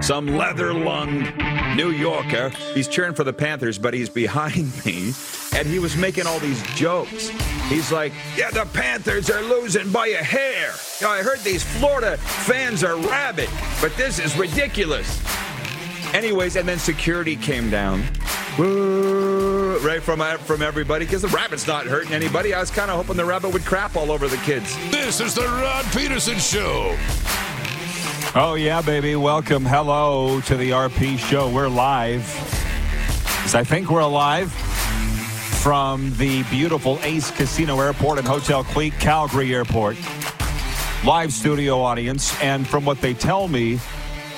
Some leather lunged New Yorker. He's cheering for the Panthers, but he's behind me. And he was making all these jokes. He's like, Yeah, the Panthers are losing by a hair. I heard these Florida fans are rabid, but this is ridiculous. Anyways, and then security came down. Right from uh, from everybody because the rabbit's not hurting anybody. I was kind of hoping the rabbit would crap all over the kids. This is the Rod Pedersen Show. Oh, yeah, baby. Welcome. Hello to the RP show. We're live. I think we're alive from the beautiful Ace Casino Airport and Hotel Clique, Calgary Airport. Live studio audience. And from what they tell me,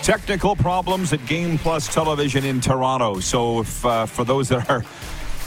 technical problems at Game Plus Television in Toronto. So, if uh, for those that are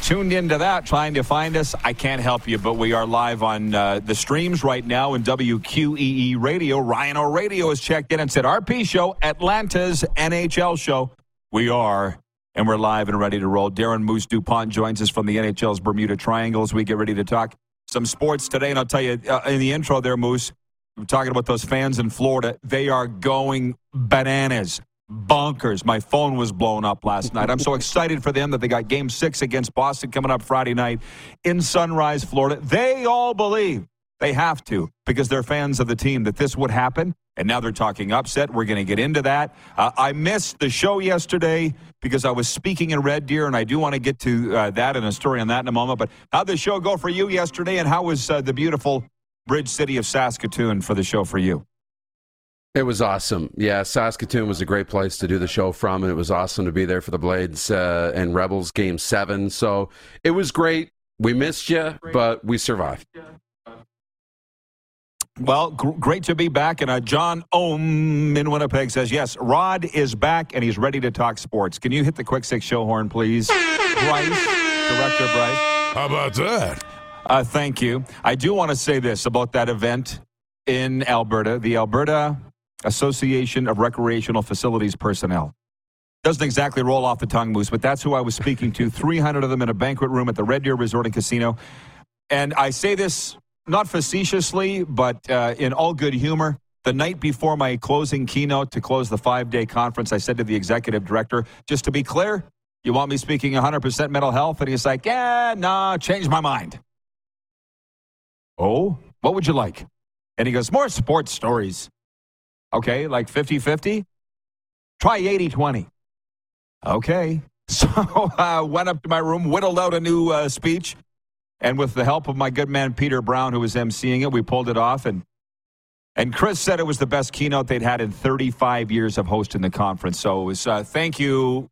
tuned into that, trying to find us, I can't help you, but we are live on uh, the streams right now in WQEE Radio. Ryan O'Radio has checked in and said, RP Show, Atlanta's NHL show. We are, and we're live and ready to roll. Darren Moose DuPont joins us from the NHL's Bermuda Triangle as we get ready to talk some sports today. And I'll tell you uh, in the intro there, Moose, we're talking about those fans in Florida. They are going bananas bonkers. My phone was blown up last night. I'm so excited for them that they got game six against Boston coming up Friday night in Sunrise, Florida. They all believe they have to because they're fans of the team that this would happen. And now they're talking upset. We're going to get into that. Uh, I missed the show yesterday because I was speaking in Red Deer, and I do want to get to uh, that and a story on that in a moment. But how'd the show go for you yesterday, and how was uh, the beautiful Bridge City of Saskatoon for the show for you? It was awesome. Yeah, Saskatoon was a great place to do the show from, and it was awesome to be there for the Blades uh, and Rebels game seven. So it was great. We missed you, but we survived. Well, gr- great to be back. And uh, John Ohm in Winnipeg says, yes, Rod is back and he's ready to talk sports. Can you hit the quick six show horn, please? Bryce, Director Bryce. How about that? Uh, thank you. I do want to say this about that event in Alberta, the Alberta Association of Recreational Facilities Personnel. Doesn't exactly roll off the tongue, Moose, but that's who I was speaking to. 300 of them in a banquet room at the Red Deer Resort and Casino. And I say this not facetiously, but uh, in all good humor. The night before my closing keynote to close the five day conference, I said to the executive director, just to be clear, you want me speaking 100% mental health? And he's like, yeah, nah, change my mind. Oh, what would you like? And he goes, more sports stories. Okay, like 50 50? Try 80 20. Okay. So I uh, went up to my room, whittled out a new uh, speech, and with the help of my good man Peter Brown, who was emceeing it, we pulled it off. And and Chris said it was the best keynote they'd had in 35 years of hosting the conference. So it was uh, thank you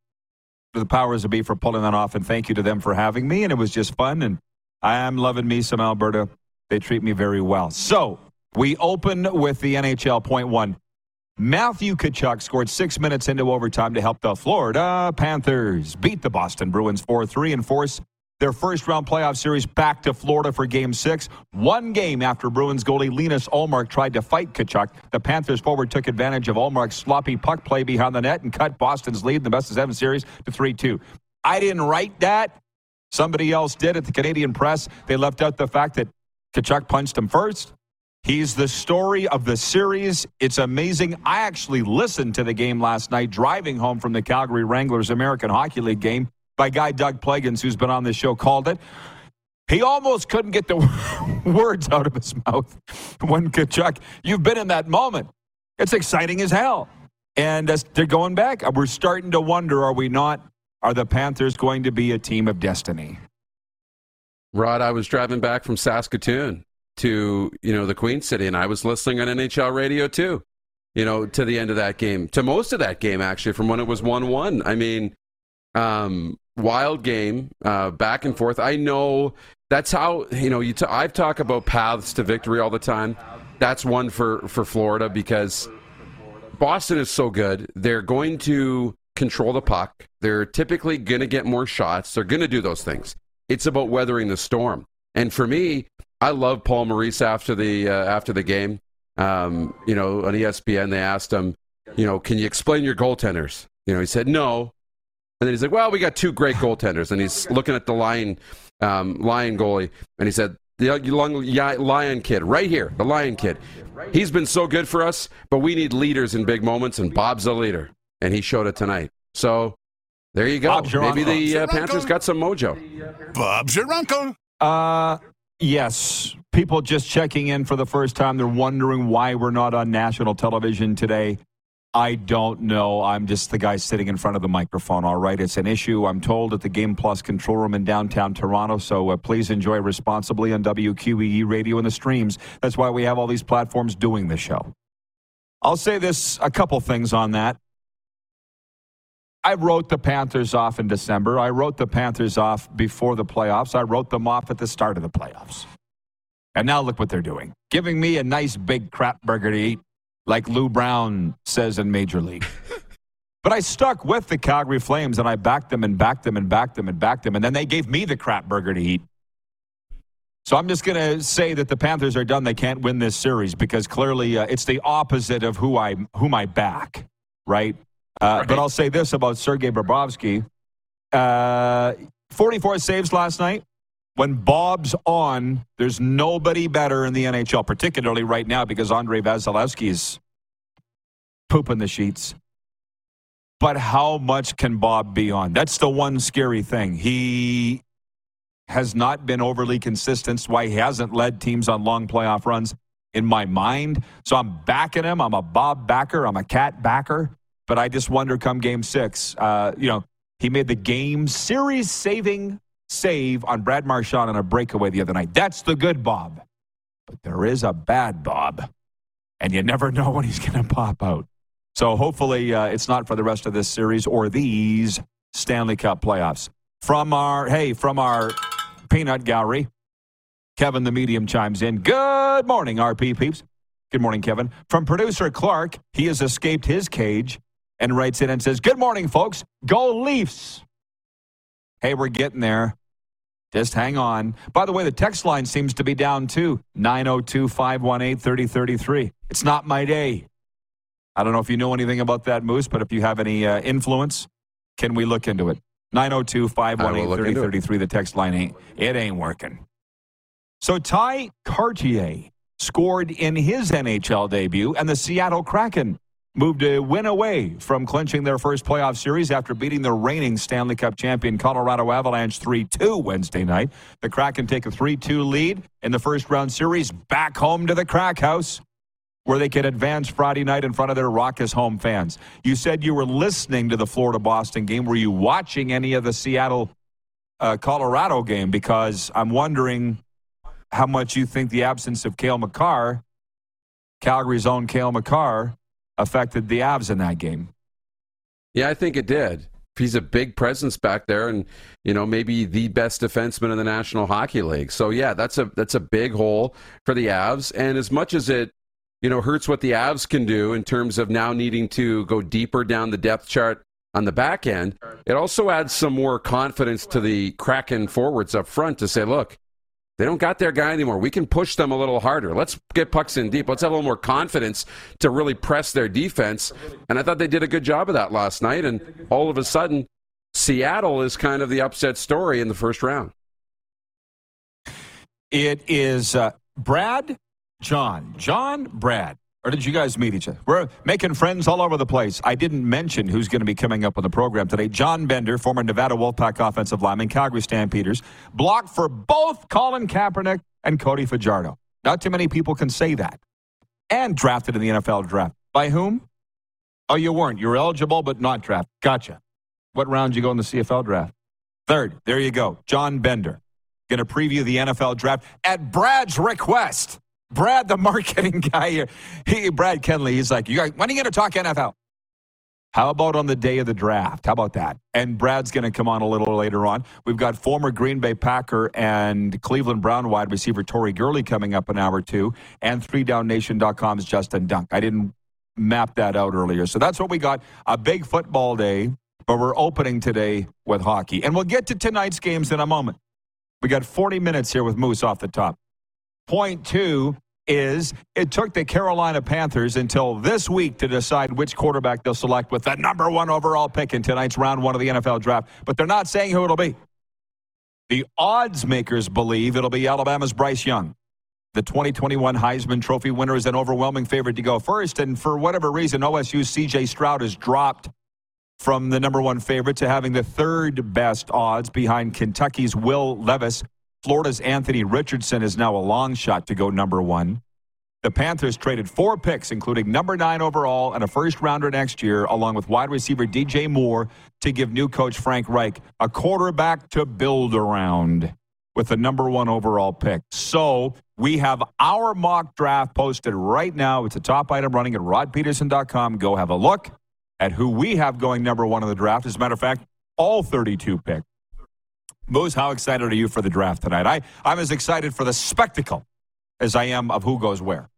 to the powers of be for pulling that off, and thank you to them for having me. And it was just fun, and I am loving me some Alberta. They treat me very well. So we open with the NHL point one. Matthew Tkachuk scored six minutes into overtime to help the Florida Panthers beat the Boston Bruins 4 3 and force their first round playoff series back to Florida for game six. One game after Bruins goalie Linus Ullmark tried to fight Tkachuk, the Panthers forward took advantage of Ullmark's sloppy puck play behind the net and cut Boston's lead in the best of seven series to 3 2. I didn't write that. Somebody else did at the Canadian press. They left out the fact that Tkachuk punched him first. He's the story of the series. It's amazing. I actually listened to the game last night driving home from the Calgary Wranglers American Hockey League game. My guy Doug Plegans, who's been on this show, called it. He almost couldn't get the words out of his mouth when Tkachuk, you've been in that moment. It's exciting as hell. And as they're going back. We're starting to wonder are we not, are the Panthers going to be a team of destiny? Rod, I was driving back from Saskatoon to you know the Queen City, and I was listening on NHL radio too. You know, to the end of that game, to most of that game actually, from when it was one-one. I mean, um, wild game, uh, back and forth. I know that's how you know. You t- I've talked about paths to victory all the time. That's one for for Florida because Boston is so good. They're going to control the puck. They're typically going to get more shots. They're going to do those things. It's about weathering the storm. And for me, I love Paul Maurice after the uh, after the game. Um, you know, on ESPN, they asked him, you know, can you explain your goaltenders? You know, he said no. And then he's like, well, we got two great goaltenders. And he's looking at the Lyon, um, Lyon goalie, and he said, the young Lyon kid, right here, the Lyon kid. He's been so good for us, but we need leaders in big moments, and Bob's a leader. And he showed it tonight. So there you go. Maybe the uh, Panthers got some mojo. Bob's your uncle. Uh, yes. People just checking in for the first time. They're wondering why we're not on national television today. I don't know. I'm just the guy sitting in front of the microphone, all right? It's an issue, I'm told, at the Game Plus control room in downtown Toronto. So uh, please enjoy responsibly on WQEE radio and the streams. That's why we have all these platforms doing the show. I'll say this a couple things on that. I wrote the Panthers off in December. I wrote the Panthers off before the playoffs. I wrote them off at the start of the playoffs. And now look what they're doing giving me a nice big crap burger to eat like Lou Brown says in Major League. but I stuck with the Calgary Flames and I backed them and backed them and backed them and backed them. And then they gave me the crap burger to eat. So I'm just going to say that the Panthers are done. They can't win this series because clearly uh, it's the opposite of who I whom I back, right? Uh, right. But I'll say this about Sergei Bobrovsky: uh, 44 saves last night. When Bob's on, there's nobody better in the NHL, particularly right now because Andrei Vasilevskiy is pooping the sheets. But how much can Bob be on? That's the one scary thing. He has not been overly consistent. That's why he hasn't led teams on long playoff runs in my mind. So I'm backing him. I'm a Bob backer. I'm a cat backer. But I just wonder come game six, uh, you know, he made the game series saving save on Brad Marchand on a breakaway the other night. That's the good Bob. But there is a bad Bob, and you never know when he's going to pop out. So hopefully uh, it's not for the rest of this series or these Stanley Cup playoffs. From our, hey, from our peanut gallery, Kevin the Medium chimes in. Good morning, RP peeps. Good morning, Kevin. From producer Clark, he has escaped his cage and writes in and says, Good morning, folks. Go Leafs. Hey, we're getting there. Just hang on. By the way, the text line seems to be down too 902 518 3033. It's not my day. I don't know if you know anything about that, Moose, but if you have any uh, influence, can we look into it? 902 518 3033. The text line ain't, it ain't working. So Tye Kartye scored in his NHL debut, and the Seattle Kraken moved a win away from clinching their first playoff series after beating the reigning Stanley Cup champion Colorado Avalanche 3 2 Wednesday night. The Kraken take a 3 2 lead in the first round series back home to the Crack House. Where they could advance Friday night in front of their raucous home fans. You said you were listening to the Florida Boston game. Were you watching any of the Seattle uh, Colorado game? Because I'm wondering how much you think the absence of Cale Makar, Calgary's own Cale Makar, affected the Avs in that game. Yeah, I think it did. He's a big presence back there, and you know maybe the best defenseman in the National Hockey League. So yeah, that's a that's a big hole for the Avs. And as much as it you know hurts what the Avs can do in terms of now needing to go deeper down the depth chart on the back end, it also adds some more confidence to the Kraken forwards up front to say, look, they don't got their guy anymore. We can push them a little harder. Let's get pucks in deep. Let's have a little more confidence to really press their defense. And I thought they did a good job of that last night. And all of a sudden, Seattle is kind of the upset story in the first round. It is uh, Brad, John, John, Brad. Or did you guys meet each other? We're making friends all over the place. I didn't mention who's going to be coming up on the program today. John Bender, former Nevada Wolfpack offensive lineman, Calgary Stampeders, blocked for both Colin Kaepernick and Cody Fajardo. Not too many people can say that. And drafted in the NFL draft. By whom? Oh, you weren't. You were eligible, but not drafted. Gotcha. What round you go in the CFL draft? Third. There you go. John Bender. Going to preview the NFL draft at Brad's request. Brad, the marketing guy here, he, Brad Kenley, he's like, you guys, when are you going to talk NFL? How about on the day of the draft? How about that? And Brad's going to come on a little later on. We've got former Green Bay Packer and Cleveland Brown wide receiver Tori Gurley coming up an hour or two, and 3downnation.com's Justin Dunk. I didn't map that out earlier. So that's what we got. A big football day, but we're opening today with hockey. And we'll get to tonight's games in a moment. We got 40 minutes here with Moose off the top. Point two is it took the Carolina Panthers until this week to decide which quarterback they'll select with the number one overall pick in tonight's round one of the NFL draft. But they're not saying who it'll be. The odds makers believe it'll be Alabama's Bryce Young. The 2021 Heisman Trophy winner is an overwhelming favorite to go first. And for whatever reason, OSU's CJ Stroud has dropped from the number one favorite to having the third best odds behind Kentucky's Will Levis. Florida's Anthony Richardson is now a long shot to go number one. The Panthers traded four picks, including number nine overall and a first rounder next year, along with wide receiver DJ Moore, to give new coach Frank Reich a quarterback to build around with the number one overall pick. So we have our mock draft posted right now. It's a top item running at rodpedersen.com. Go have a look at who we have going number one in the draft. As a matter of fact, all 32 picks. Moose, how excited are you for the draft tonight? I, I'm as excited for the spectacle as I am of who goes where.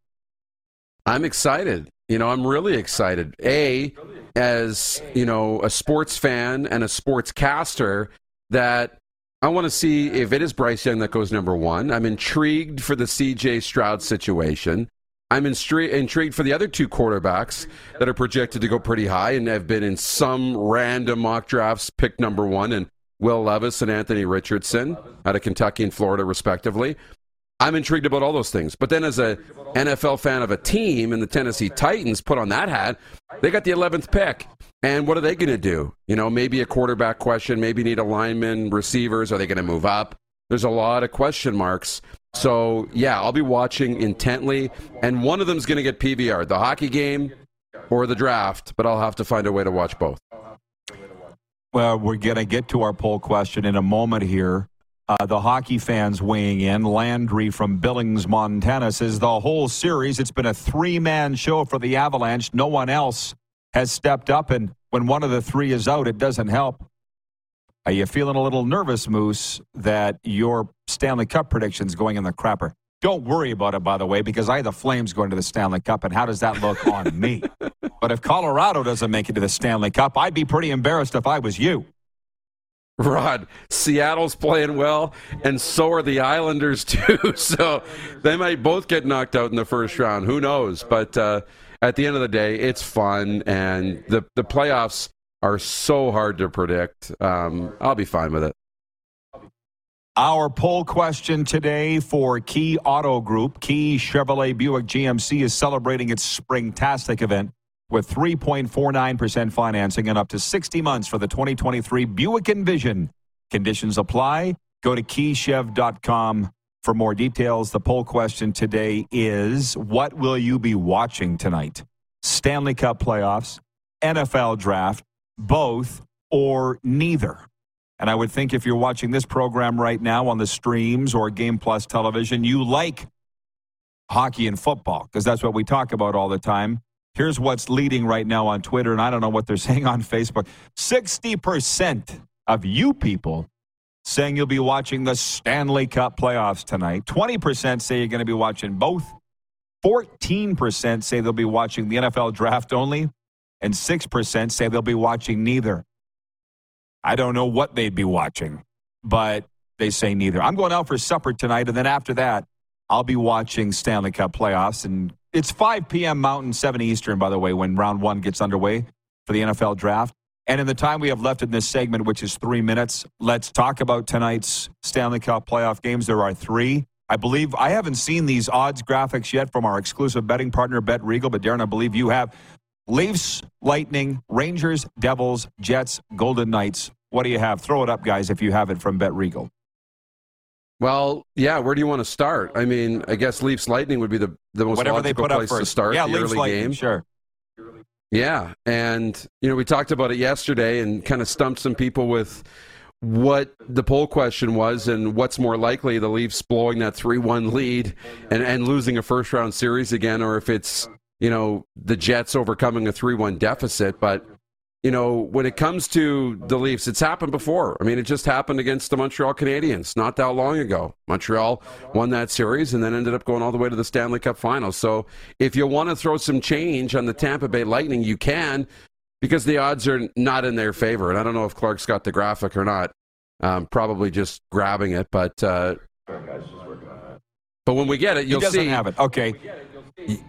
I'm excited. You know, I'm really excited. A, as, you know, a sports fan and a sports caster, that I want to see if it is Bryce Young that goes number one. I'm intrigued for the CJ Stroud situation. I'm intrigued for the other two quarterbacks that are projected to go pretty high and have been in some random mock drafts picked number one, and Will Levis and Anthony Richardson out of Kentucky and Florida, respectively. I'm intrigued about all those things. But then, as a NFL fan of a team and the Tennessee Titans, put on that hat, they got the 11th pick. And what are they going to do? You know, maybe a quarterback question, maybe need a lineman, receivers. Are they going to move up? There's a lot of question marks. So, yeah, I'll be watching intently. And one of them is going to get PVR the hockey game or the draft, but I'll have to find a way to watch both. Well, we're going to get to our poll question in a moment here. Uh, the hockey fans weighing in. Landry from Billings, Montana says the whole series, it's been a three man show for the Avalanche. No one else has stepped up, and when one of the three is out, it doesn't help. Are you feeling a little nervous, Moose, that your Stanley Cup prediction's going in the crapper? Don't worry about it, by the way, because I had the Flames going to the Stanley Cup, and how does that look on me? But if Colorado doesn't make it to the Stanley Cup, I'd be pretty embarrassed if I was you. Rod, Seattle's playing well, and so are the Islanders too. So they might both get knocked out in the first round. Who knows? But uh, at the end of the day, it's fun, and the the playoffs are so hard to predict. Um, I'll be fine with it. Our poll question today for Key Auto Group, Key Chevrolet Buick GMC is celebrating its Springtastic event with 3.49% financing and up to 60 months for the 2023 Buick Envision. Conditions apply. Go to keychev.com for more details. The poll question today is What will you be watching tonight? Stanley Cup playoffs, NFL draft, both, or neither? And I would think if you're watching this program right now on the streams or Game Plus television, you like hockey and football because that's what we talk about all the time. Here's what's leading right now on Twitter, and I don't know what they're saying on Facebook. 60% of you people saying you'll be watching the Stanley Cup playoffs tonight. 20% say you're going to be watching both. 14% say they'll be watching the NFL draft only. And 6% say they'll be watching neither. I don't know what they'd be watching, but they say neither. I'm going out for supper tonight, and then after that, I'll be watching Stanley Cup playoffs and it's 5 p.m. Mountain, 7 Eastern, by the way, when round one gets underway for the NFL draft. And in the time we have left in this segment, which is three minutes, let's talk about tonight's Stanley Cup playoff games. There are three. I believe I haven't seen these odds graphics yet from our exclusive betting partner, Bet Regal, but Darren, I believe you have. Leafs, Lightning, Rangers, Devils, Jets, Golden Knights. What do you have? Throw it up, guys, if you have it from Bet Regal. Well, yeah. Where do you want to start? I mean, I guess Leafs Lightning would be the the most Whatever logical place to start. Yeah, the Leafs early Lightning, game. sure. Yeah, and you know we talked about it yesterday and kind of stumped some people with what the poll question was and what's more likely the Leafs blowing that 3-1 lead and, and losing a first round series again or if it's you know the Jets overcoming a 3-1 deficit but you know, when it comes to the Leafs, it's happened before. I mean, it just happened against the Montreal Canadiens not that long ago. Montreal won that series and then ended up going all the way to the Stanley Cup final. So if you want to throw some change on the Tampa Bay Lightning, you can because the odds are not in their favor. And I don't know if Clark's got the graphic or not. Um, probably just grabbing it, but. Uh, but when we get it, you'll he doesn't see. have it. Okay.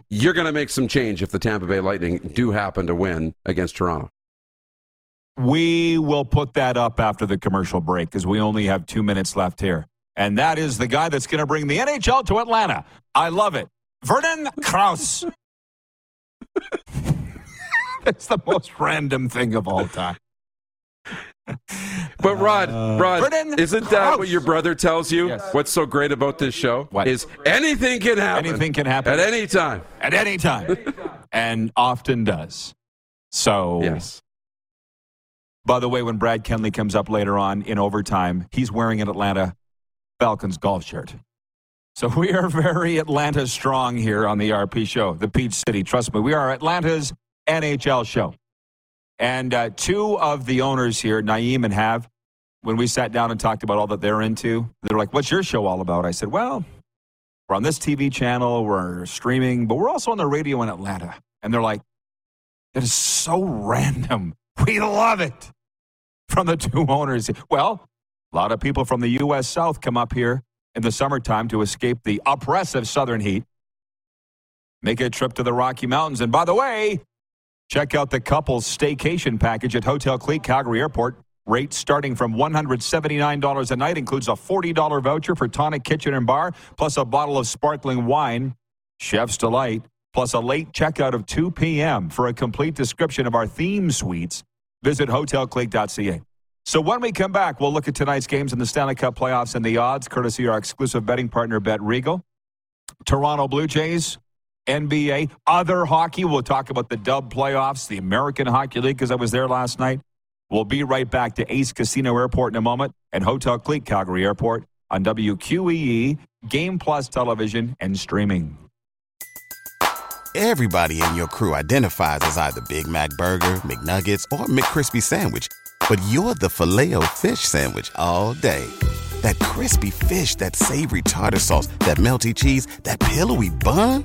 You're going to make some change if the Tampa Bay Lightning do happen to win against Toronto. We will put that up after the commercial break because we only have two minutes left here. And that is the guy that's going to bring the NHL to Atlanta. I love it. Vernon Kraus. it's the most random thing of all time. But Rod, uh, Rod, Vernon isn't that what Kraus. your brother tells you? Yes. What's so great about this show What? is anything can happen. Anything can happen. at any time. At any time. and often does. So, Yes. by the way, when Brad Kenley comes up later on in overtime, he's wearing an Atlanta Falcons golf shirt. So we are very Atlanta strong here on the RP show, the Peach City. Trust me, we are Atlanta's NHL show. And uh, two of the owners here, Naeem and Have, when we sat down and talked about all that they're into, they're like, What's your show all about? I said, Well, we're on this TV channel, we're streaming, but we're also on the radio in Atlanta. And they're like, That is so random. We love it. From the two owners. Well, a lot of people from the U.S. South come up here in the summertime to escape the oppressive southern heat. Make a trip to the Rocky Mountains. And by the way, check out the couple's staycation package at Hotel Clique Calgary Airport. Rates starting from $179 a night includes a $40 voucher for tonic kitchen and bar, plus a bottle of sparkling wine, chef's delight, plus a late checkout of 2 p.m. For a complete description of our theme suites, visit hotelcleat.ca. So when we come back, we'll look at tonight's games in the Stanley Cup playoffs and the odds, courtesy of our exclusive betting partner, Bet Regal. Toronto Blue Jays, NBA, other hockey. We'll talk about the dub playoffs, the American Hockey League, because I was there last night. We'll be right back to Ace Casino Airport in a moment and Hotel Clique Calgary Airport on WQEE, Game Plus television, and streaming. Everybody in your crew identifies as either Big Mac Burger, McNuggets, or McCrispy Sandwich. But you're the filet fish Sandwich all day. That crispy fish, that savory tartar sauce, that melty cheese, that pillowy bun.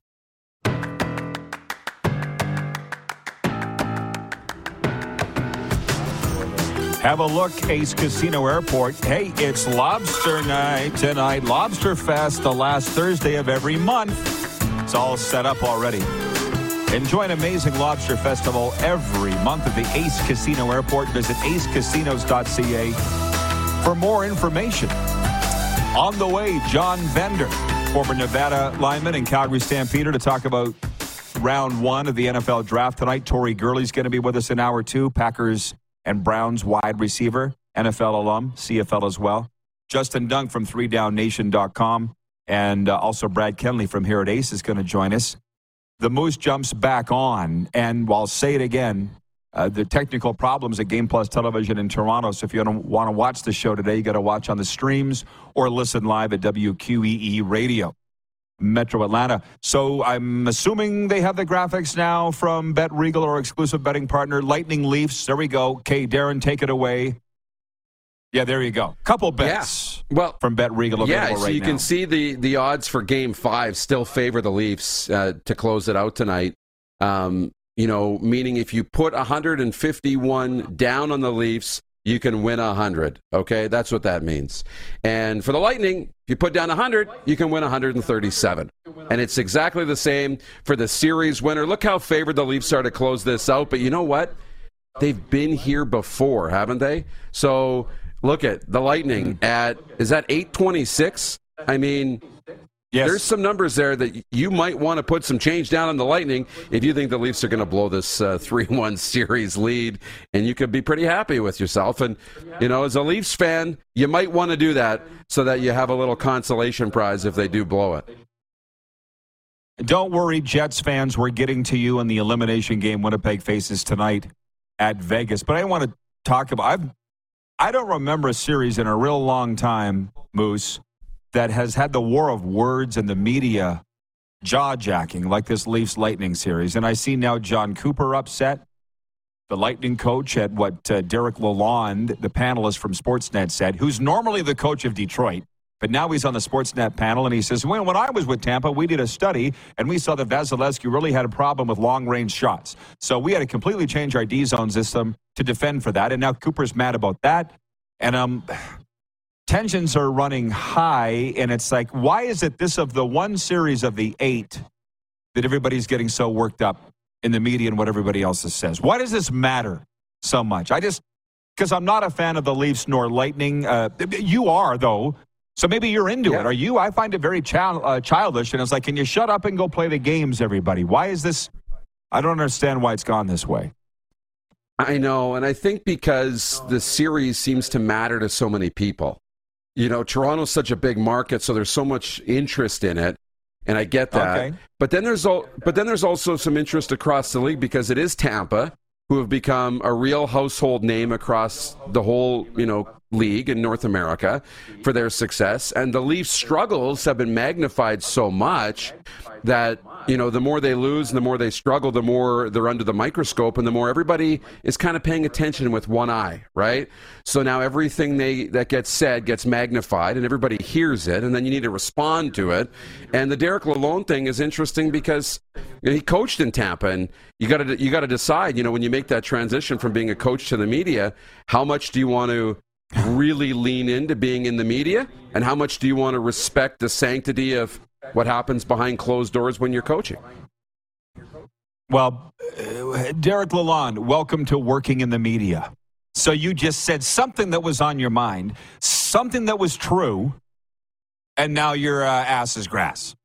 Have a look, Ace Casino Airport. Hey, it's Lobster Night tonight. Lobster Fest, the last Thursday of every month. It's all set up already. Enjoy an amazing lobster festival every month at the Ace Casino Airport. Visit acecasinos.ca for more information. On the way, John Bender, former Nevada lineman and Calgary Stampeder, to talk about round one of the NFL draft tonight. Tori Gurley's going to be with us in hour two. Packers and Browns wide receiver, NFL alum, CFL as well. Justin Dunk from 3downnation.com and uh, also Brad Kenley from here at Ace is going to join us. The Moose jumps back on, and I'll say it again. Uh, the technical problems at Game Plus Television in Toronto. So if you want to watch the show today, you got to watch on the streams or listen live at WQEE Radio. Metro Atlanta. So I'm assuming they have the graphics now from Bet Regal, our exclusive betting partner, Lightning Leafs. There we go. Okay, Darren, take it away. Yeah, there you go. Couple bets Well, from Bet Regal available yeah, so right you now. can see the the odds for Game Five still favor the Leafs uh, to close it out tonight. Um, you know, meaning if you put 151 down on the Leafs, you can win 100. Okay, that's what that means. And for the Lightning, if you put down 100, you can win 137. And it's exactly the same for the series winner. Look how favored the Leafs are to close this out. But you know what? they've been here before, haven't they? So look at the Lightning at is that 826? I mean, Yes. there's some numbers there that you might want to put some change down on the Lightning if you think the Leafs are going to blow this uh, 3-1 series lead and you could be pretty happy with yourself and you know as a Leafs fan, you might want to do that so that you have a little consolation prize if they do blow it. Don't worry, Jets fans. We're getting to you in the elimination game Winnipeg faces tonight at Vegas. But I want to talk about. I've, I don't remember a series in a real long time, Moose, that has had the war of words and the media jaw jacking like this Leafs Lightning series. And I see now Jon Cooper upset. The Lightning coach at what uh, Derek Lalonde, the panelist from Sportsnet, said, who's normally the coach of Detroit. But now he's on the Sportsnet panel, and he says, when, when I was with Tampa, we did a study, and we saw that Vasilevsky really had a problem with long-range shots. So we had to completely change our D-zone system to defend for that. And now Cooper's mad about that. And um, tensions are running high, and it's like, why is it this of the one series of the eight that everybody's getting so worked up in the media and what everybody else says? Why does this matter so much? I just, because I'm not a fan of the Leafs nor Lightning. Uh, you are, though. So maybe you're into it. Are you? I find it very child, uh, childish. And it's like, can you shut up and go play the games, everybody? Why is this? I don't understand why it's gone this way. I know, and I think because the series seems to matter to so many people. You know, Toronto's such a big market, so there's so much interest in it, and I get that. Okay. But then there's al- but then there's also some interest across the league because it is Tampa who have become a real household name across the whole, you know, league in North America for their success, and the Leafs' struggles have been magnified so much that you know the more they lose the more they struggle the more they're under the microscope and the more everybody is kind of paying attention with one eye right? So now everything they that gets said gets magnified and everybody hears it and then you need to respond to it. And the Derek Lalonde thing is interesting because he coached in Tampa and you got to you got to decide you know when you make that transition from being a coach to the media how much do you want to really lean into being in the media and how much do you want to respect the sanctity of what happens behind closed doors when you're coaching Well, Derek Lalonde, welcome to working in the media. So you just said something that was on your mind, something that was true, and now your uh, ass is grass.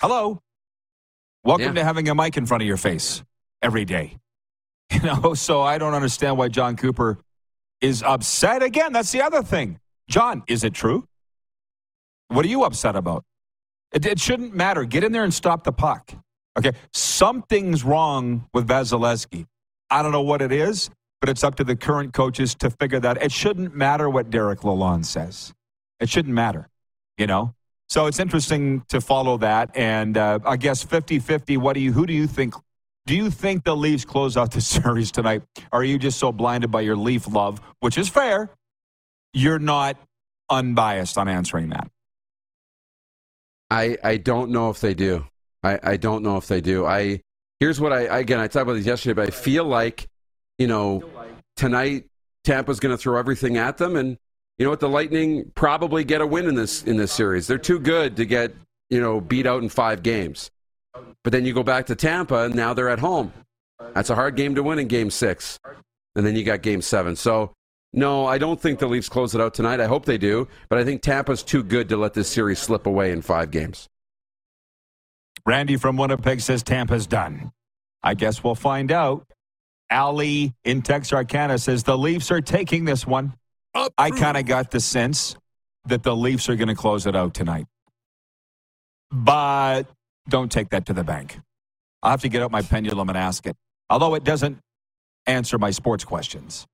Hello. Welcome Yeah. to having a mic in front of your face every day. You know, so I don't understand why Jon Cooper is upset. Again, that's the other thing. John, is it true? What are you upset about? It, it shouldn't matter. Get in there and stop the puck. Okay, something's wrong with Vasilevsky. I don't know what it is, but it's up to the current coaches to figure that. It shouldn't matter what Derek Lalonde says. It shouldn't matter, you know. So it's interesting to follow that, and uh, I guess 50-50, What do you? Who do you think? Do you think the Leafs close out the series tonight? Or are you just so blinded by your Leaf love, which is fair? You're not unbiased on answering that. I, I don't know if they do. I, I don't know if they do. I here's what I again I talked about this yesterday, but I feel like you know tonight Tampa's going to throw everything at them, and you know what the Lightning probably get a win in this in this series. They're too good to get you know beat out in five games. But then you go back to Tampa, and now they're at home. That's a hard game to win in Game Six, and then you got Game Seven. So. No, I don't think the Leafs close it out tonight. I hope they do, but I think Tampa's too good to let this series slip away in five games. Randy from Winnipeg says Tampa's done. I guess we'll find out. Ali in Texarkana says the Leafs are taking this one. Up. I kind of got the sense that the Leafs are going to close it out tonight. But don't take that to the bank. I'll have to get out my pendulum and ask it. Although it doesn't answer my sports questions.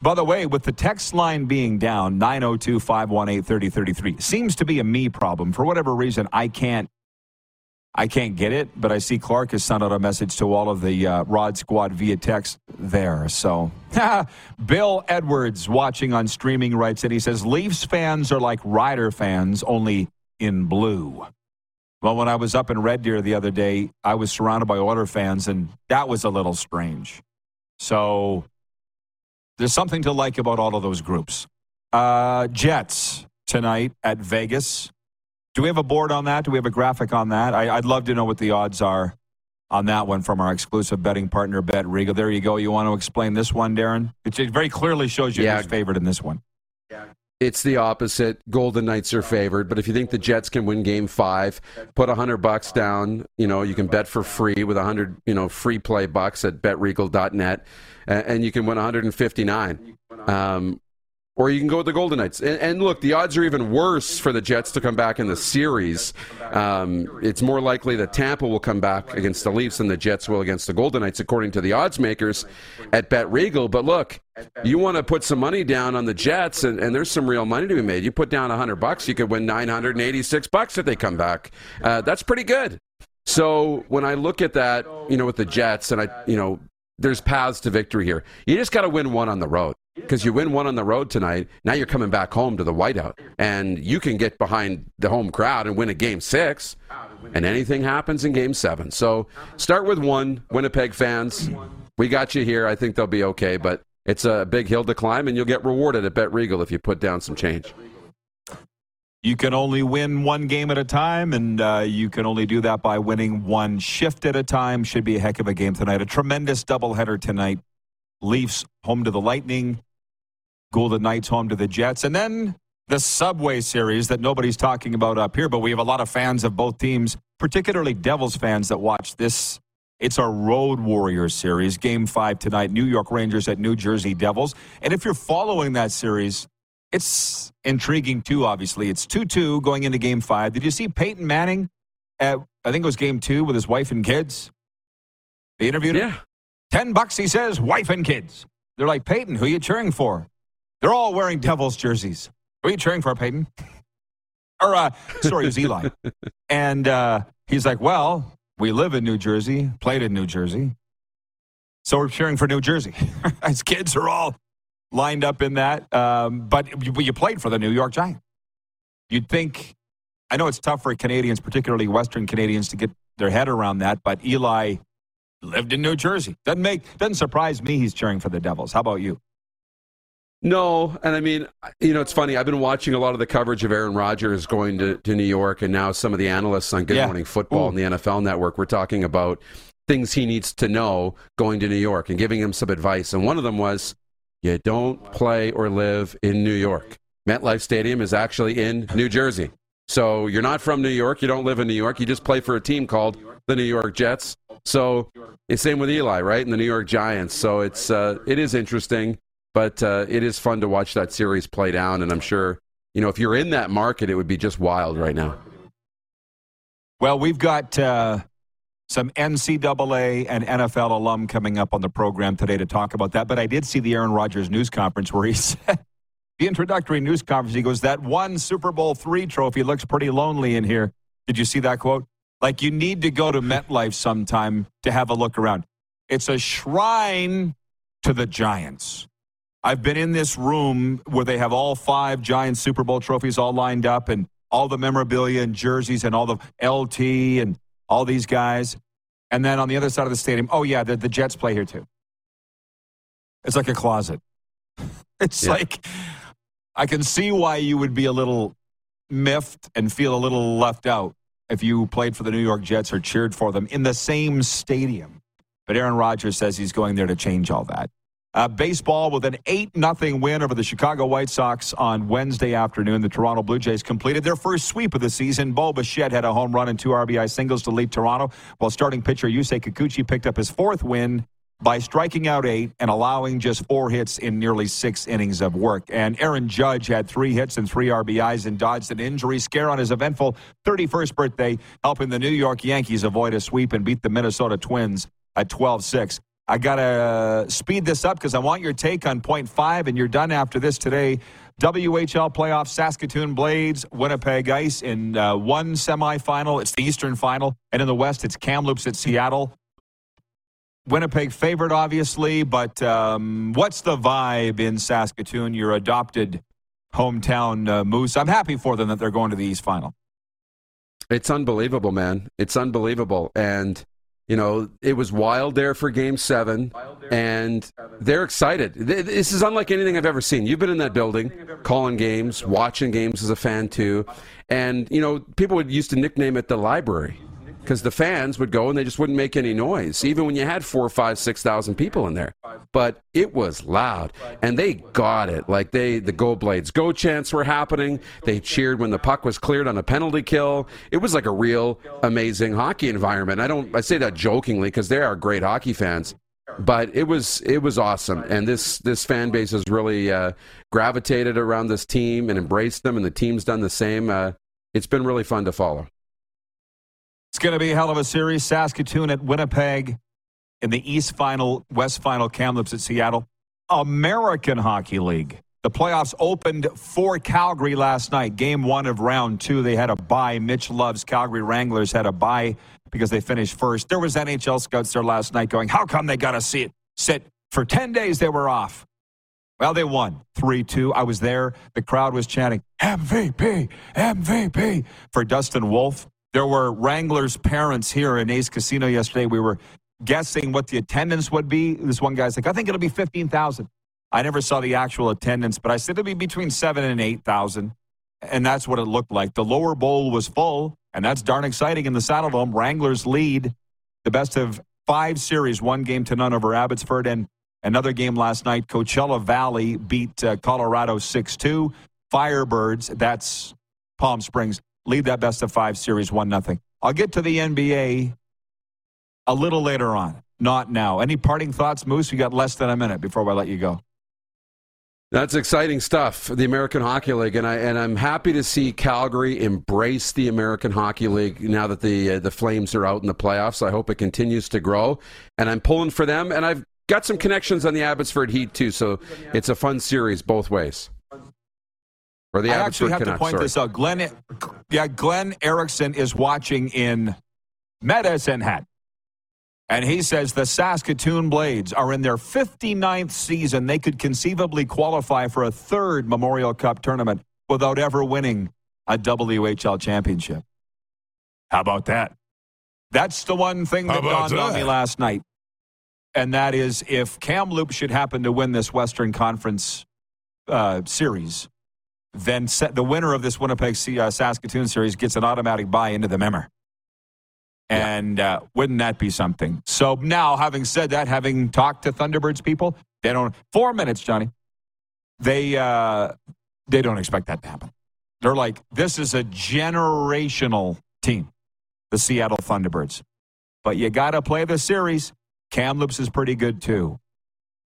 By the way, with the text line being down, 902 518 3033, seems to be a me problem. For whatever reason, I can't I can't get it, but I see Clark has sent out a message to all of the uh, Rod Squad via text there. So, Bill Edwards watching on streaming writes it. He says Leafs fans are like Rider fans, only in blue. Well, when I was up in Red Deer the other day, I was surrounded by Oiler fans, and that was a little strange. So, there's something to like about all of those groups. Uh, Jets tonight at Vegas. Do we have a board on that? Do we have a graphic on that? I, I'd love to know what the odds are on that one from our exclusive betting partner, Bet Regal. There you go. You want to explain this one, Darren? It very clearly shows you Yeah. who's favored in this one. It's the opposite. Golden Knights are favored, but if you think the Jets can win Game Five, put a hundred bucks down. You know you can bet for free with a hundred you know free play bucks at betregal.net, and, you can win 159. Um, or you can go with the Golden Knights. And, and look, the odds are even worse for the Jets to come back in the series. Um, it's more likely that Tampa will come back against the Leafs than the Jets will against the Golden Knights, according to the odds makers at Bet Regal. But look, you want to put some money down on the Jets, and, and there's some real money to be made. You put down 100 bucks, you could win 986 bucks if they come back. Uh, that's pretty good. So when I look at that, you know, with the Jets, and I, you know, there's paths to victory here. You just got to win one on the road because you win one on the road tonight. Now you're coming back home to the whiteout, and you can get behind the home crowd and win a game six, and anything happens in game seven. So start with one, Winnipeg fans. We got you here. I think they'll be okay, but it's a big hill to climb, and you'll get rewarded at Bet Regal if you put down some change. You can only win one game at a time, and uh, you can only do that by winning one shift at a time. Should be a heck of a game tonight. A tremendous doubleheader tonight. Leafs home to the Lightning, Golden Knights home to the Jets, and then the Subway Series that nobody's talking about up here, but we have a lot of fans of both teams, particularly Devils fans that watch this. It's our Road Warriors series, game five tonight, New York Rangers at New Jersey Devils. And if you're following that series, it's intriguing too, obviously. It's 2 2 going into game five. Did you see Peyton Manning at, I think it was game two with his wife and kids? They interviewed him. Yeah. 10 bucks, he says, wife and kids. They're like, Peyton, who are you cheering for? They're all wearing Devils jerseys. Are you cheering for, Peyton? or, uh, sorry, it was Eli. and uh, he's like, well, we live in New Jersey, played in New Jersey. So we're cheering for New Jersey. His kids are all lined up in that. Um, but you, you played for the New York Giants. You'd think, I know it's tough for Canadians, particularly Western Canadians, to get their head around that, but Eli lived in New Jersey. Doesn't make doesn't surprise me he's cheering for the Devils. How about you? No, and I mean, you know, it's funny. I've been watching a lot of the coverage of Aaron Rodgers going to, to New York, and now some of the analysts on Good Yeah. Morning Football Ooh. and the NFL Network were talking about things he needs to know going to New York and giving him some advice. And one of them was, you don't play or live in New York. MetLife Stadium is actually in New Jersey. So you're not from New York. You don't live in New York. You just play for a team called the New York Jets. So it's same with Eli, right? And the New York Giants. So it's uh, it is interesting, but uh, it is fun to watch that series play down. And I'm sure you know if you're in that market, it would be just wild right now. Well, we've got uh, some NCAA and NFL alum coming up on the program today to talk about that. But I did see the Aaron Rodgers news conference where he said, the introductory news conference, he goes, That one Super Bowl three trophy looks pretty lonely in here. Did you see that quote? Like, you need to go to MetLife sometime to have a look around. It's a shrine to the Giants. I've been in this room where they have all five giant Super Bowl trophies all lined up and all the memorabilia and jerseys and all the LT and all these guys. And then on the other side of the stadium, oh, yeah, the, the Jets play here too. It's like a closet. It's Yeah. like, I can see why you would be a little miffed and feel a little left out if you played for the New York Jets or cheered for them in the same stadium. But Aaron Rodgers says he's going there to change all that. Uh, baseball with an 8 0 win over the Chicago White Sox on Wednesday afternoon. The Toronto Blue Jays completed their first sweep of the season. Bo Bichette had a home run and two RBI singles to lead Toronto, while starting pitcher Yusei Kikuchi picked up his fourth win by striking out eight and allowing just four hits in nearly six innings of work. And Aaron Judge had three hits and three RBIs and dodged an injury scare on his eventful 31st birthday, helping the New York Yankees avoid a sweep and beat the Minnesota Twins at 12 6. I got to speed this up because I want your take on point five, and you're done after this today. WHL playoffs, Saskatoon Blades, Winnipeg Ice in uh, one semifinal. It's the Eastern final. And in the West, it's Kamloops at Seattle. Winnipeg favored, obviously, but um, what's the vibe in Saskatoon, your adopted hometown uh, Moose? I'm happy for them that they're going to the East final. It's unbelievable, man. It's unbelievable. And, you know, it was wild there for game seven, and they're excited. This is unlike anything I've ever seen. You've been in that building, calling games, watching games as a fan, too. And, you know, people would used to nickname it the library because the fans would go and they just wouldn't make any noise, even when you had four, five, six thousand people in there. But it was loud, and they got it. Like they, the Go Blades Go chants were happening. They cheered when the puck was cleared on a penalty kill. It was like a real amazing hockey environment. I don't, I say that jokingly because they are great hockey fans but it was it was awesome, and this this fan base has really uh, gravitated around this team and embraced them, and the team's done the same. Uh, it's been really fun to follow. It's going to be a hell of a series. Saskatoon at Winnipeg in the East Final, West Final, Kamloops at Seattle. American Hockey League. The playoffs opened for Calgary last night. Game one of round two. They had a bye. Mitch Love's Calgary Wranglers had a bye because they finished first. There was NHL scouts there last night going, how come they got to see it sit for 10 days they were off? Well, they won 3 2. I was there. The crowd was chanting, MVP, MVP for Dustin Wolf. There were Wranglers' parents here in Ace Casino yesterday. We were guessing what the attendance would be. This one guy's like, I think it'll be 15,000. I never saw the actual attendance, but I said it'll be between seven and 8,000. And that's what it looked like. The lower bowl was full, and that's darn exciting in the Saddledome. Wranglers lead the best of five series, one game to none over Abbotsford. And another game last night, Coachella Valley beat uh, Colorado 6 2. Firebirds, that's Palm Springs, lead that best of five series 1 0. I'll get to the NBA a little later on, not now. Any parting thoughts, Moose? We got less than a minute before I let you go. That's exciting stuff, the American Hockey League, and I and I'm happy to see Calgary embrace the American Hockey League now that the uh, the Flames are out in the playoffs. I hope it continues to grow, and I'm pulling for them. And I've got some connections on the Abbotsford Heat too, so it's a fun series both ways. Or the I actually have Canucks, to point sorry. this out. Glenn, yeah, Glenn Erickson is watching in Medicine Hat. And he says the Saskatoon Blades are in their 59th season. They could conceivably qualify for a third Memorial Cup tournament without ever winning a WHL championship. How about that? That's the one thing that dawned that? on me last night. And that is if Kamloops should happen to win this Western Conference uh, series, then set, the winner of this Winnipeg uh, Saskatoon series gets an automatic bye into the Memmer. And uh, wouldn't that be something? So now, having said that, having talked to Thunderbirds people, they don't. Four minutes, Johnny. They uh, they don't expect that to happen. They're like, this is a generational team, the Seattle Thunderbirds. But you got to play the series. Kamloops is pretty good too.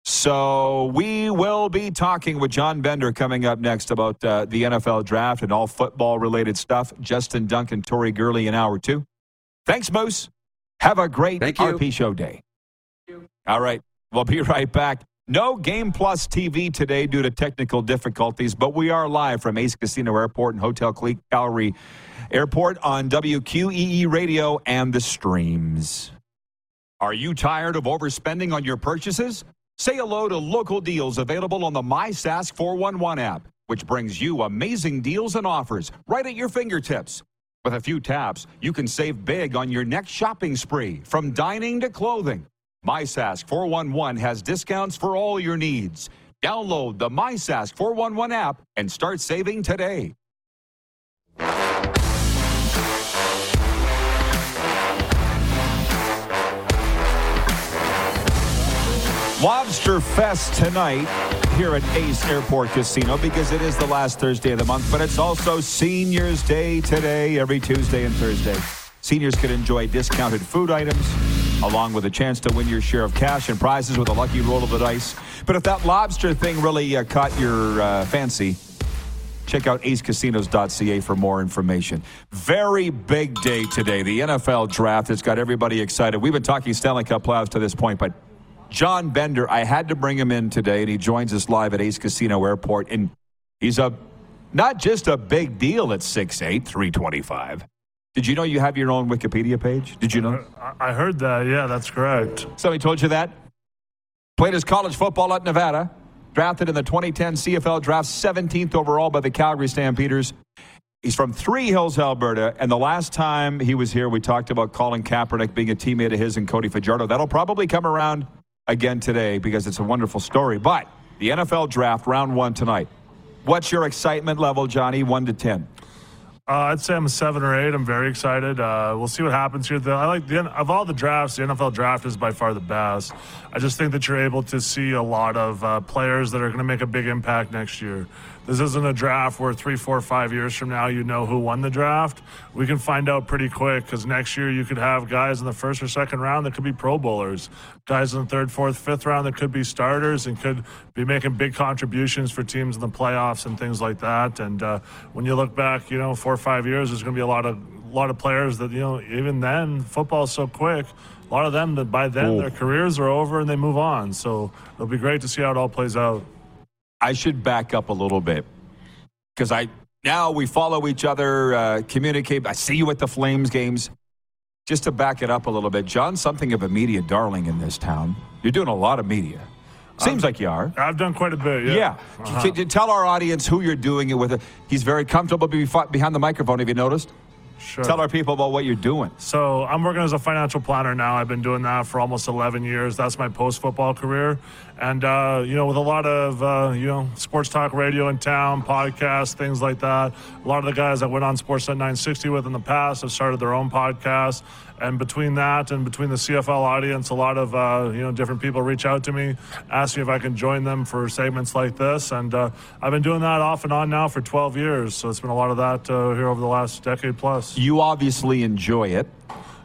So we will be talking with John Bender coming up next about uh, the NFL draft and all football related stuff. Justin Duncan, Tori Gurley in hour two. Thanks, Moose. Have a great RP Show day. All right. We'll be right back. No Game Plus TV today due to technical difficulties, but we are live from Ace Casino Airport and Hotel Calgary Airport on WQEE Radio and the streams. Are you tired of overspending on your purchases? Say hello to local deals available on the MySask 411 app, which brings you amazing deals and offers right at your fingertips. With a few taps, you can save big on your next shopping spree, from dining to clothing. MySask 411 has discounts for all your needs. Download the MySask 411 app and start saving today. Lobster Fest tonight here at Ace Airport Casino because it is the last Thursday of the month, but it's also Seniors Day today, every Tuesday and Thursday. Seniors can enjoy discounted food items along with a chance to win your share of cash and prizes with a lucky roll of the dice. But if that lobster thing really uh, caught your uh, fancy, check out acecasinos.ca for more information. Very big day today. The NFL draft has got everybody excited. We've been talking Stanley Cup playoffs to this point, but John Bender, I had to bring him in today, and he joins us live at Ace Casino Airport. And he's a not just a big deal at 6'8, 325. Did you know you have your own Wikipedia page? Did you know? I heard that. Yeah, that's correct. Somebody told you that? Played his college football at Nevada. Drafted in the 2010 CFL draft, 17th overall by the Calgary Stampeders. He's from Three Hills, Alberta. And the last time he was here, we talked about Colin Kaepernick being a teammate of his and Cody Fajardo. That'll probably come around again today because it's a wonderful story. But the NFL draft, round one tonight. What's your excitement level, Johnny, 1 to 10? Uh, I'd say I'm a seven or eight. I'm very excited. Uh, we'll see what happens here. The, I like the of all the drafts, the NFL draft is by far the best. I just think that you're able to see a lot of uh, players that are going to make a big impact next year. This isn't a draft where three, four, five years from now you know who won the draft. We can find out pretty quick because next year you could have guys in the first or second round that could be Pro Bowlers, guys in the third, fourth, fifth round that could be starters and could be making big contributions for teams in the playoffs and things like that. And uh, when you look back, you know, four or five years, there's going to be a lot of a lot of players that you know. Even then, football is so quick. A lot of them that by then their careers are over and they move on. So it'll be great to see how it all plays out. I should back up a little bit because I now we follow each other, uh, communicate. I see you at the Flames games. Just to back it up a little bit, John's something of a media darling in this town. You're doing a lot of media. Seems like you are. I've done quite a bit. Yeah. Yeah. Uh-huh. Can you tell our audience who you're doing it with? He's very comfortable behind the microphone. Have you noticed? Sure. Tell our people about what you're doing. So I'm working as a financial planner now. I've been doing that for almost 11 years. That's my post-football career, and uh, you know, with a lot of uh, you know sports talk radio in town, podcasts, things like that. A lot of the guys I went on Sportsnet 960 with in the past have started their own podcast. And between that and between the CFL audience, a lot of uh, you know different people reach out to me, ask me if I can join them for segments like this, and uh, I've been doing that off and on now for 12 years. So it's been a lot of that uh, here over the last decade plus. You obviously enjoy it.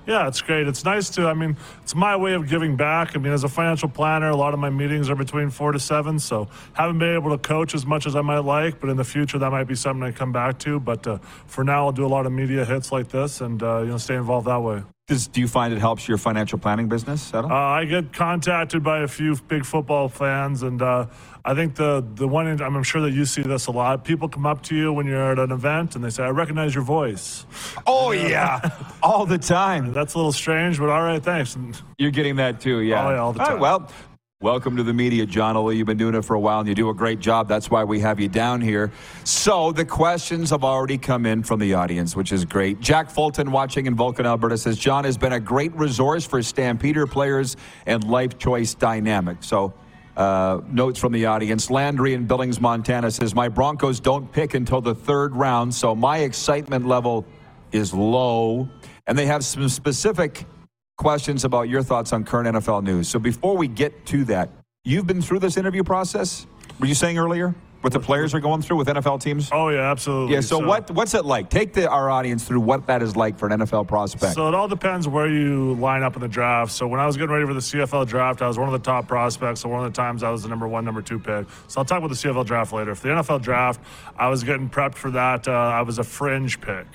Yeah, it's great. It's nice to, I mean, it's my way of giving back. I mean, as a financial planner, a lot of my meetings are between four to seven, so haven't been able to coach as much as I might like, but in the future, that might be something I come back to. But uh, for now, I'll do a lot of media hits like this and, uh, you know, stay involved that way. Does, do you find it helps your financial planning business at all? Uh, I get contacted by a few big football fans, and uh, I think the the one I'm sure that you see this a lot. People come up to you when you're at an event and they say, "I recognize your voice." oh yeah, all the time. That's a little strange, but all right, thanks. You're getting that too, yeah. Oh, yeah, all the right, time. well, welcome to the media, John Ollie. You've been doing it for a while, and you do a great job. That's why we have you down here. So the questions have already come in from the audience, which is great. Jack Fulton, watching in Vulcan, Alberta, says John has been a great resource for Stampeder players and life choice dynamic. So. Uh, notes from the audience. Landry in Billings, Montana says, My Broncos don't pick until the third round, so my excitement level is low. And they have some specific questions about your thoughts on current NFL news. So before we get to that, you've been through this interview process. Were you saying earlier what the players are going through with NFL teams? Oh yeah, absolutely. Yeah. So, what what's it like? Take the, our audience through what that is like for an NFL prospect. So it all depends where you line up in the draft. So when I was getting ready for the CFL draft, I was one of the top prospects. So one of the times I was the number one, number two pick. So I'll talk about the CFL draft later. For the NFL draft, I was getting prepped for that. Uh, I was a fringe pick.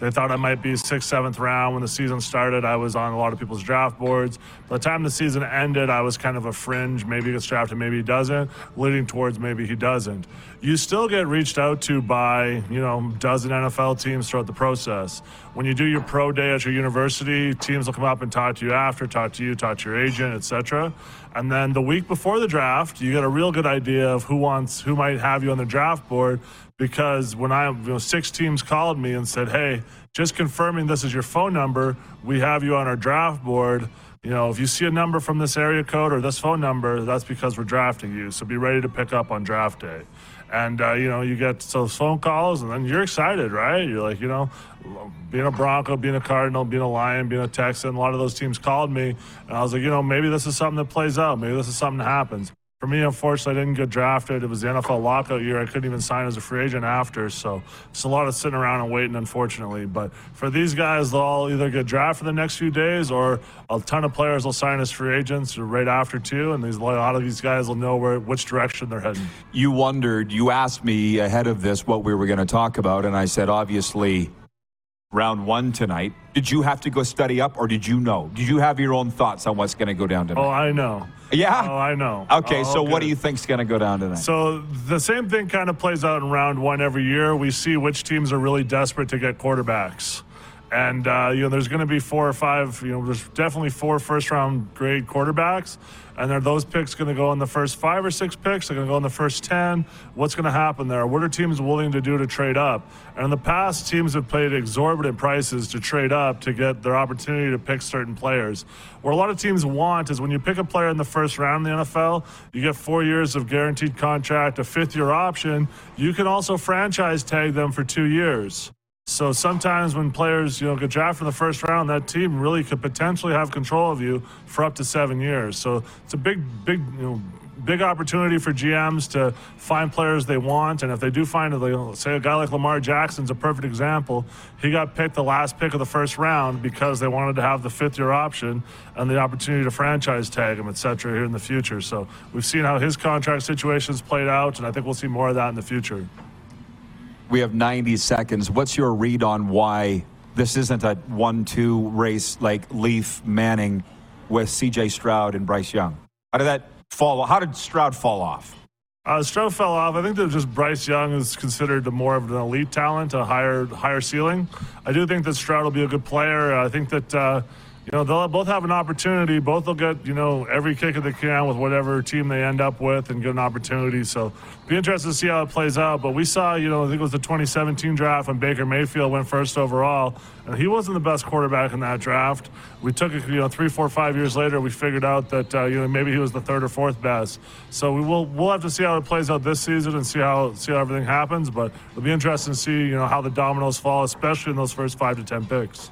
They thought I might be sixth, seventh round. When the season started, I was on a lot of people's draft boards. By the time the season ended, I was kind of a fringe. Maybe he gets drafted, maybe he doesn't, leading towards maybe he doesn't. You still get reached out to by, you know, dozen NFL teams throughout the process. When you do your pro day at your university, teams will come up and talk to you after, talk to you, talk to your agent, etc. And then the week before the draft, you get a real good idea of who wants, who might have you on the draft board because when I, you know, six teams called me and said, "Hey, just confirming this is your phone number. We have you on our draft board. You know, if you see a number from this area code or this phone number, that's because we're drafting you. So be ready to pick up on draft day." And uh, you know, you get those phone calls, and then you're excited, right? You're like, you know, being a Bronco, being a Cardinal, being a Lion, being a Texan. A lot of those teams called me, and I was like, you know, maybe this is something that plays out. Maybe this is something that happens. For me, unfortunately, I didn't get drafted. It was the NFL lockout year. I couldn't even sign as a free agent after. So it's a lot of sitting around and waiting, unfortunately. But for these guys, they'll all either get drafted in the next few days or a ton of players will sign as free agents right after, too. And these, a lot of these guys will know where which direction they're heading. You wondered, you asked me ahead of this what we were going to talk about, and I said, obviously, round one tonight. Did you have to go study up, or did you know? Did you have your own thoughts on what's going to go down tonight? Oh, I know. Yeah? Oh, I know. Okay, Oh, so what do you think's going to go down tonight? So the same thing kind of plays out in round one every year. We see which teams are really desperate to get quarterbacks. And, uh, you know, there's going to be four or five, you know, there's definitely four first round grade quarterbacks. And are those picks going to go in the first five or six picks? They're going to go in the first 10. What's going to happen there? What are teams willing to do to trade up? And in the past, teams have paid exorbitant prices to trade up to get their opportunity to pick certain players. What a lot of teams want is when you pick a player in the first round in the NFL, you get four years of guaranteed contract, a fifth year option. You can also franchise tag them for two years. So sometimes when players, you know, get drafted in the first round, that team really could potentially have control of you for up to seven years. So it's a big, big, you know, big opportunity for GMs to find players they want. And if they do find, know, say, a guy like Lamar Jackson's a perfect example. He got picked the last pick of the first round because they wanted to have the fifth year option and the opportunity to franchise tag him, et cetera, here in the future. So we've seen how his contract situation's played out, and I think we'll see more of that in the future. We have 90 seconds. What's your read on why this isn't a one-two race like Leaf Manning with C.J. Stroud and Bryce Young? How did that fall? How did Stroud fall off? Uh, Stroud fell off. I think that just Bryce Young is considered more of an elite talent, a higher higher ceiling. I do think that Stroud will be a good player. I think that uh, you know they'll both have an opportunity. Both will get you know every kick of the can with whatever team they end up with and get an opportunity. So be interested to see how it plays out. But we saw you know I think it was the 2017 draft when Baker Mayfield went first overall, and he wasn't the best quarterback in that draft. We took it you know three, four, five years later. We figured out that uh, you know maybe he was the third or fourth best. So we will we'll have to see how it plays out this season and see how see how everything happens. But it'll be interesting to see you know how the dominoes fall, especially in those first five to ten picks.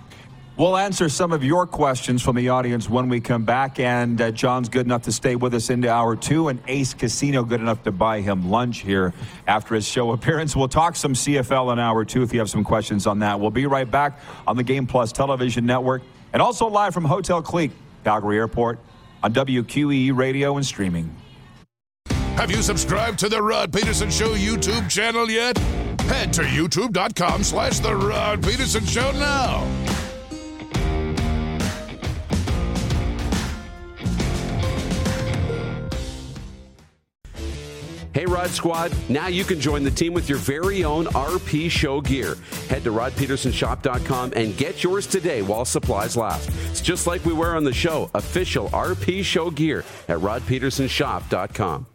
We'll answer some of your questions from the audience when we come back. And uh, John's good enough to stay with us into hour two, and Ace Casino good enough to buy him lunch here after his show appearance. We'll talk some CFL in hour two if you have some questions on that. We'll be right back on the Game Plus Television Network and also live from Hotel Clique, Calgary Airport, on WQEE radio and streaming. Have you subscribed to the Rod Pedersen Show YouTube channel yet? Head to youtube.com slash the Rod Pedersen Show now. Hey, Rod Squad, now you can join the team with your very own RP Show gear. Head to rodpedersenshop.com and get yours today while supplies last. It's just like we wear on the show, official RP Show gear at rodpedersenshop.com.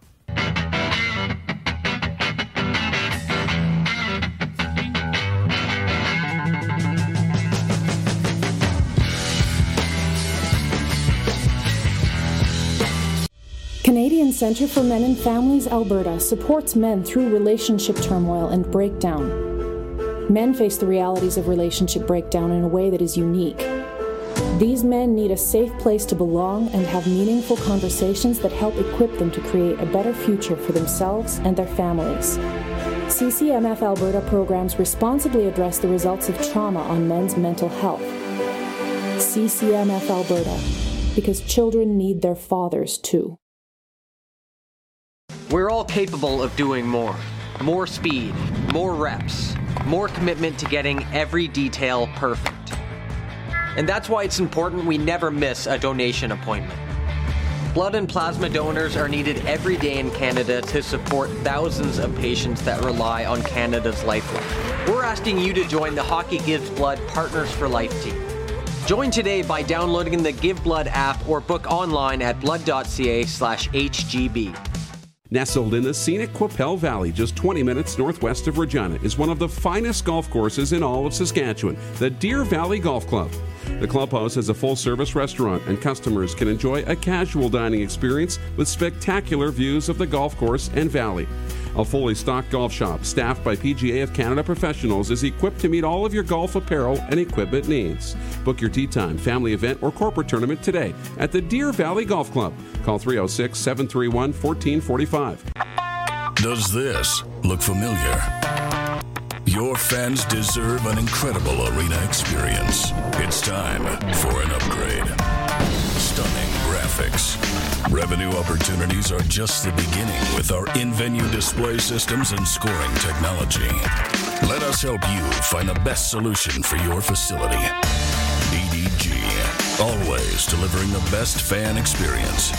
Centre for Men and Families Alberta supports men through relationship turmoil and breakdown. Men face the realities of relationship breakdown in a way that is unique. These men need a safe place to belong and have meaningful conversations that help equip them to create a better future for themselves and their families. CCMF Alberta programs responsibly address the results of trauma on men's mental health. CCMF Alberta, because children need their fathers too. We're all capable of doing more. More speed, more reps, more commitment to getting every detail perfect. And that's why it's important we never miss a donation appointment. Blood and plasma donors are needed every day in Canada to support thousands of patients that rely on Canada's lifeline. We're asking you to join the Hockey Gives Blood Partners for Life team. Join today by downloading the Give Blood app or book online at blood.ca/hgb. Nestled in the scenic Qu'Appelle Valley, just 20 minutes northwest of Regina, is one of the finest golf courses in all of Saskatchewan, the Deer Valley Golf Club. The clubhouse has a full service restaurant, and customers can enjoy a casual dining experience with spectacular views of the golf course and valley. A fully stocked golf shop, staffed by PGA of Canada professionals, is equipped to meet all of your golf apparel and equipment needs. Book your tee time, family event, or corporate tournament today at the Deer Valley Golf Club. Call 306 731 1445. Does this look familiar? Your fans deserve an incredible arena experience. It's time for an upgrade. Stunning graphics. Revenue opportunities are just the beginning with our in venue display systems and scoring technology. Let us help you find the best solution for your facility. EDG, always delivering the best fan experience.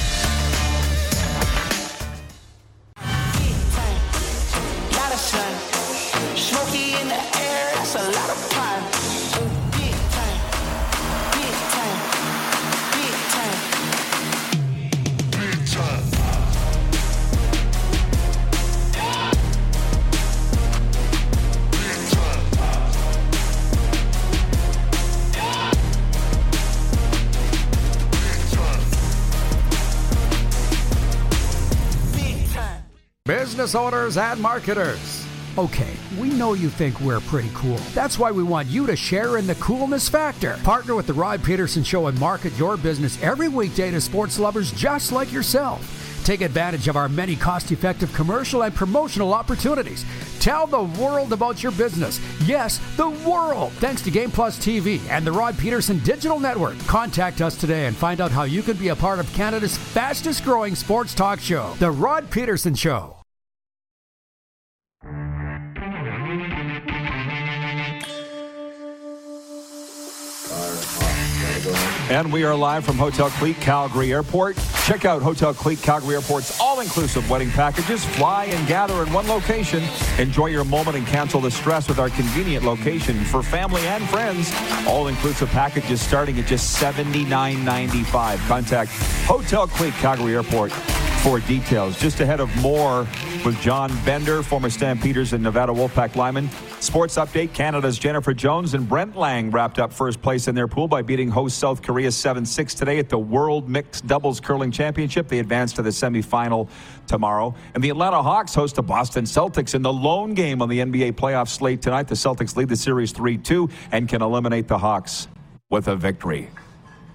Business owners and marketers, Okay, we know you think we're pretty cool. That's why we want you to share in the coolness factor. Partner with The Rod Pedersen Show and market your business every weekday to sports lovers just like yourself. Take advantage of our many cost effective commercial and promotional opportunities. Tell the world about your business. Yes, the world. Thanks to Game Plus TV and the Rod Pedersen Digital Network. Contact us today and find out how you can be a part of Canada's fastest growing sports talk show, The Rod Pedersen Show. And we are live from Hotel Clique Calgary Airport. Check out Hotel Clique Calgary Airport's all inclusive wedding packages. Fly and gather in one location. Enjoy your moment and cancel the stress with our convenient location for family and friends. All inclusive packages starting at just $79.95. Contact Hotel Clique Calgary Airport for details. Just ahead of more with John Bender, former Stampeders and Nevada Wolfpack lineman. Sports update Canada's Jennifer Jones and Brent Laing wrapped up first place in their pool by beating host South Korea 7 6 today at the World Mixed Doubles Curling Championship. They advance to the semifinal tomorrow. And the Atlanta Hawks host the Boston Celtics in the lone game on the NBA playoff slate tonight. The Celtics lead the series 3 2 and can eliminate the Hawks with a victory.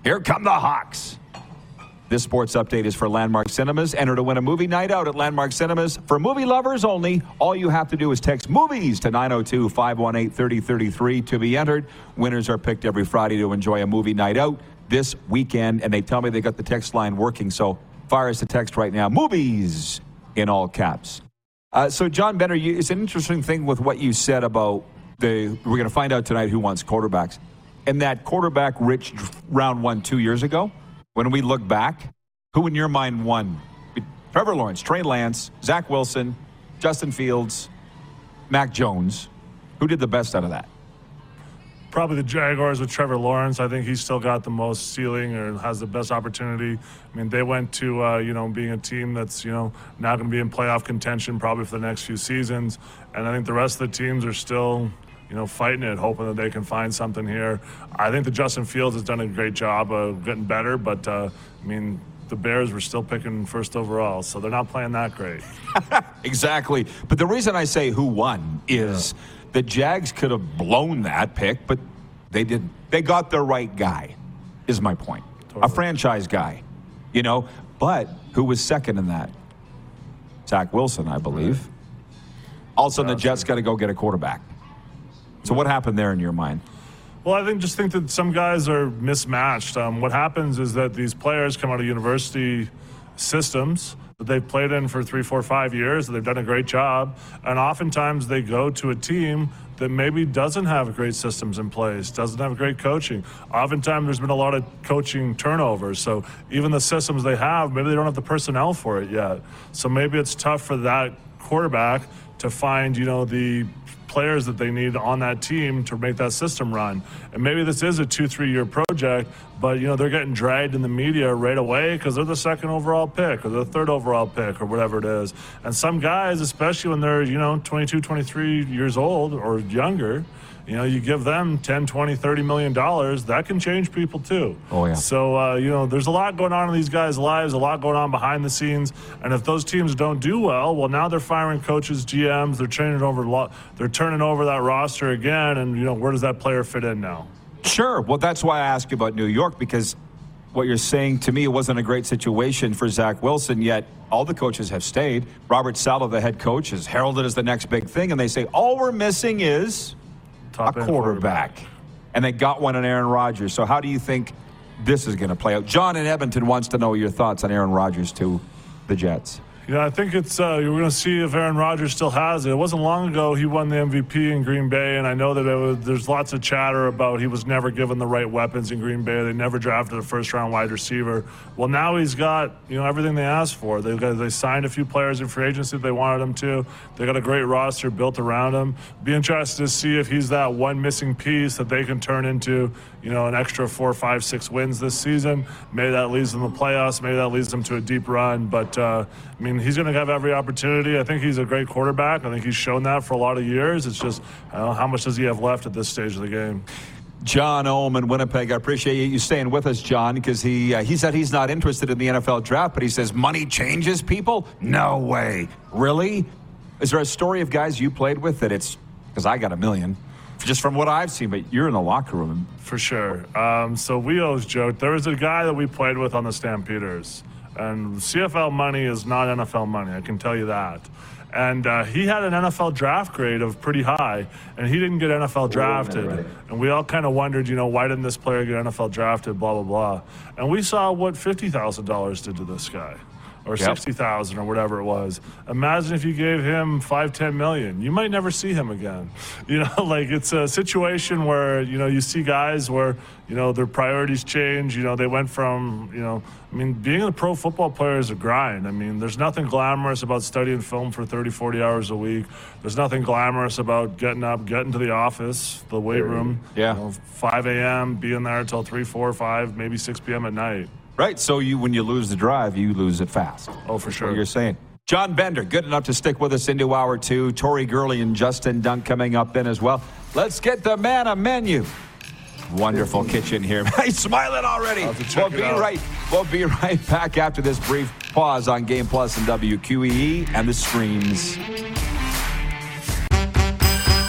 Here come the Hawks. This sports update is for Landmark Cinemas. Enter to win a movie night out at Landmark Cinemas. For movie lovers only, all you have to do is text movies to 902 518 3033 to be entered. Winners are picked every Friday to enjoy a movie night out this weekend, and they tell me they got the text line working. So fire us a text right now movies in all caps. Uh, so, John Bender, you, it's an interesting thing with what you said about the. We're going to find out tonight who wants quarterbacks. And that quarterback rich round one two years ago when we look back, who in your mind won? Trevor Lawrence, Trey Lance, Zach Wilson, Justin Fields, Mac Jones. Who did the best out of that? Probably the Jaguars with Trevor Lawrence. I think he's still got the most ceiling or has the best opportunity. I mean, they went to uh, you know being a team that's you know now going to be in playoff contention probably for the next few seasons, and I think the rest of the teams are still you know, fighting it, hoping that they can find something here. I think that Justin Fields has done a great job of getting better, but uh, I mean, the Bears were still picking first overall, so they're not playing that great. exactly. But the reason I say who won is yeah. the Jags could have blown that pick, but they didn't. They got the right guy, is my point. Totally. A franchise guy, you know. But who was second in that? Zach Wilson, I believe. Right. Also, the Jets got to go get a quarterback. So what happened there in your mind? Well, I think just think that some guys are mismatched. Um, what happens is that these players come out of university systems that they've played in for three, four, five years. They've done a great job, and oftentimes they go to a team that maybe doesn't have great systems in place, doesn't have great coaching. Oftentimes, there's been a lot of coaching turnovers. So even the systems they have, maybe they don't have the personnel for it yet. So maybe it's tough for that quarterback to find, you know, the players that they need on that team to make that system run. And maybe this is a two, three year project, but you know they're getting dragged in the media right away because they're the second overall pick or the third overall pick or whatever it is. And some guys, especially when they're you know 22, 23 years old or younger you know, you give them 10, 20, 30 million dollars, that can change people too. Oh, yeah. So, uh, you know, there's a lot going on in these guys' lives, a lot going on behind the scenes. And if those teams don't do well, well, now they're firing coaches, GMs, they're turning over, they're turning over that roster again. And, you know, where does that player fit in now? Sure. Well, that's why I ask you about New York because what you're saying to me it wasn't a great situation for Zach Wilson, yet all the coaches have stayed. Robert Saleh, the head coach, is heralded as the next big thing, and they say all we're missing is Top a quarterback. quarterback. And they got one in Aaron Rodgers. So how do you think this is going to play out? John in Edmonton wants to know your thoughts on Aaron Rodgers to the Jets. Yeah, I think it's uh, we're going to see if Aaron Rodgers still has it. It wasn't long ago he won the MVP in Green Bay, and I know that was, there's lots of chatter about he was never given the right weapons in Green Bay. They never drafted a first round wide receiver. Well, now he's got you know everything they asked for. They they signed a few players in free agency they wanted him to. They got a great roster built around him. Be interested to see if he's that one missing piece that they can turn into you know, an extra four, five, six wins this season. Maybe that leads them to the playoffs. Maybe that leads them to a deep run. But uh, I mean, he's going to have every opportunity. I think he's a great quarterback. I think he's shown that for a lot of years. It's just know, how much does he have left at this stage of the game. John Ohm in Winnipeg. I appreciate you staying with us, John, because he uh, he said he's not interested in the NFL draft, but he says money changes people. No way, really. Is there a story of guys you played with that it's because I got a million, just from what I've seen, but you're in the locker room. For sure. Um, so we always joked. There was a guy that we played with on the Stampeders, and CFL money is not NFL money. I can tell you that. And uh, he had an NFL draft grade of pretty high, and he didn't get NFL drafted. And we all kind of wondered, you know, why didn't this player get NFL drafted? Blah blah blah. And we saw what fifty thousand dollars did to this guy or Yep. 60,000 or whatever it was. Imagine if you gave him 5 10 million. You might never see him again. You know, like it's a situation where, you know, you see guys where, you know, their priorities change, you know, they went from, you know, I mean, being a pro football player is a grind. I mean, there's nothing glamorous about studying film for 30, 40 hours a week. There's nothing glamorous about getting up, getting to the office, the weight room, Yeah. you know, 5 a.m., being there until 3, 4, 5, maybe 6 p.m. at night. Right. So you, when you lose the drive, you lose it fast. Oh, for sure. You're saying. John Bender, good enough to stick with us into hour two. Tori Gurley and Justin Dunk coming up then as well. Let's get the man a menu. Wonderful kitchen here. He's smiling already. I'll have to check We'll be out. right. We'll be right back after this brief pause on Game Plus and WQEE and the streams.